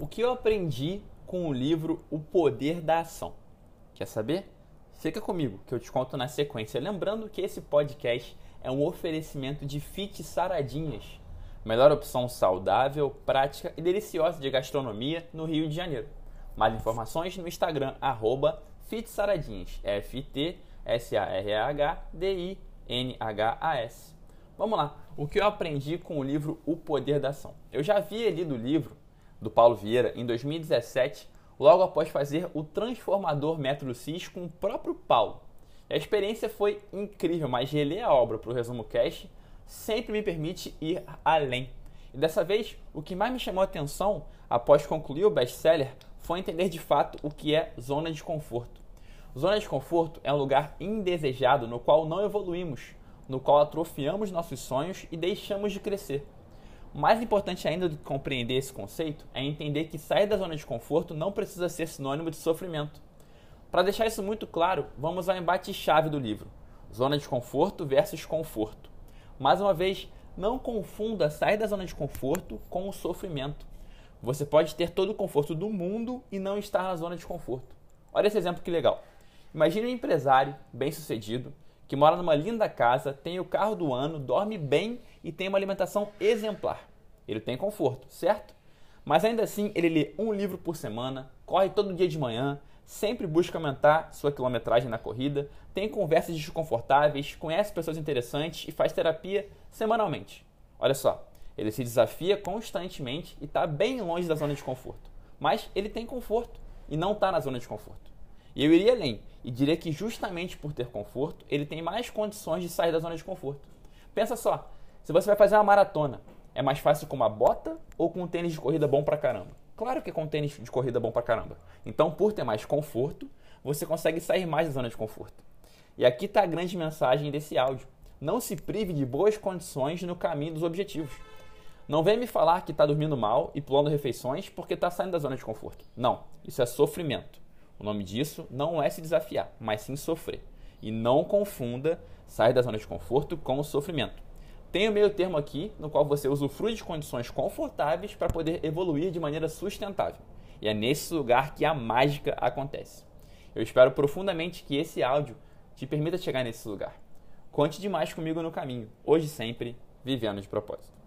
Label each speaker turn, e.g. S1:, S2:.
S1: O que eu aprendi com o livro O Poder da Ação? Quer saber? Fica comigo que eu te conto na sequência. Lembrando que esse podcast é um oferecimento de Fit Saradinhas, melhor opção saudável, prática e deliciosa de gastronomia no Rio de Janeiro. Mais informações no Instagram, arroba FitSaradinhas, F-T-S-A-R-A-H-D-I-N-H-A-S. Vamos lá, o que eu aprendi com o livro O Poder da Ação? Eu já havia lido o livro do Paulo Vieira em 2017, logo após fazer o transformador método CIS com o próprio Paulo. A experiência foi incrível, mas reler a obra para o resumo cast sempre me permite ir além. E dessa vez, o que mais me chamou a atenção após concluir o best-seller foi entender de fato o que é zona de conforto. Zona de conforto é um lugar indesejado no qual não evoluímos, no qual atrofiamos nossos sonhos e deixamos de crescer. Mais importante ainda que compreender esse conceito é entender que sair da zona de conforto não precisa ser sinônimo de sofrimento. Para deixar isso muito claro, vamos ao embate-chave do livro: zona de conforto versus conforto. Mais uma vez, não confunda sair da zona de conforto com o sofrimento. Você pode ter todo o conforto do mundo e não estar na zona de conforto. Olha esse exemplo que legal. Imagine um empresário bem-sucedido que mora numa linda casa, tem o carro do ano, dorme bem e tem uma alimentação exemplar. Ele tem conforto, certo? Mas ainda assim, ele lê um livro por semana, corre todo dia de manhã, sempre busca aumentar sua quilometragem na corrida, tem conversas desconfortáveis, conhece pessoas interessantes e faz terapia semanalmente. Olha só, ele se desafia constantemente e está bem longe da zona de conforto. Mas ele tem conforto e não está na zona de conforto. E eu iria além e diria que justamente por ter conforto, ele tem mais condições de sair da zona de conforto. Pensa só, se você vai fazer uma maratona, é mais fácil com uma bota ou com um tênis de corrida bom pra caramba? Claro que é com um tênis de corrida bom pra caramba. Então, por ter mais conforto, você consegue sair mais da zona de conforto. E aqui está a grande mensagem desse áudio. Não se prive de boas condições no caminho dos objetivos. Não vem me falar que está dormindo mal e pulando refeições porque está saindo da zona de conforto. Não, isso é sofrimento. O nome disso não é se desafiar, mas sim sofrer. E não confunda sair da zona de conforto com o sofrimento. Tem o meio termo aqui, no qual você usufrui de condições confortáveis para poder evoluir de maneira sustentável. E é nesse lugar que a mágica acontece. Eu espero profundamente que esse áudio te permita chegar nesse lugar. Conte demais comigo no caminho, hoje sempre, vivendo de propósito.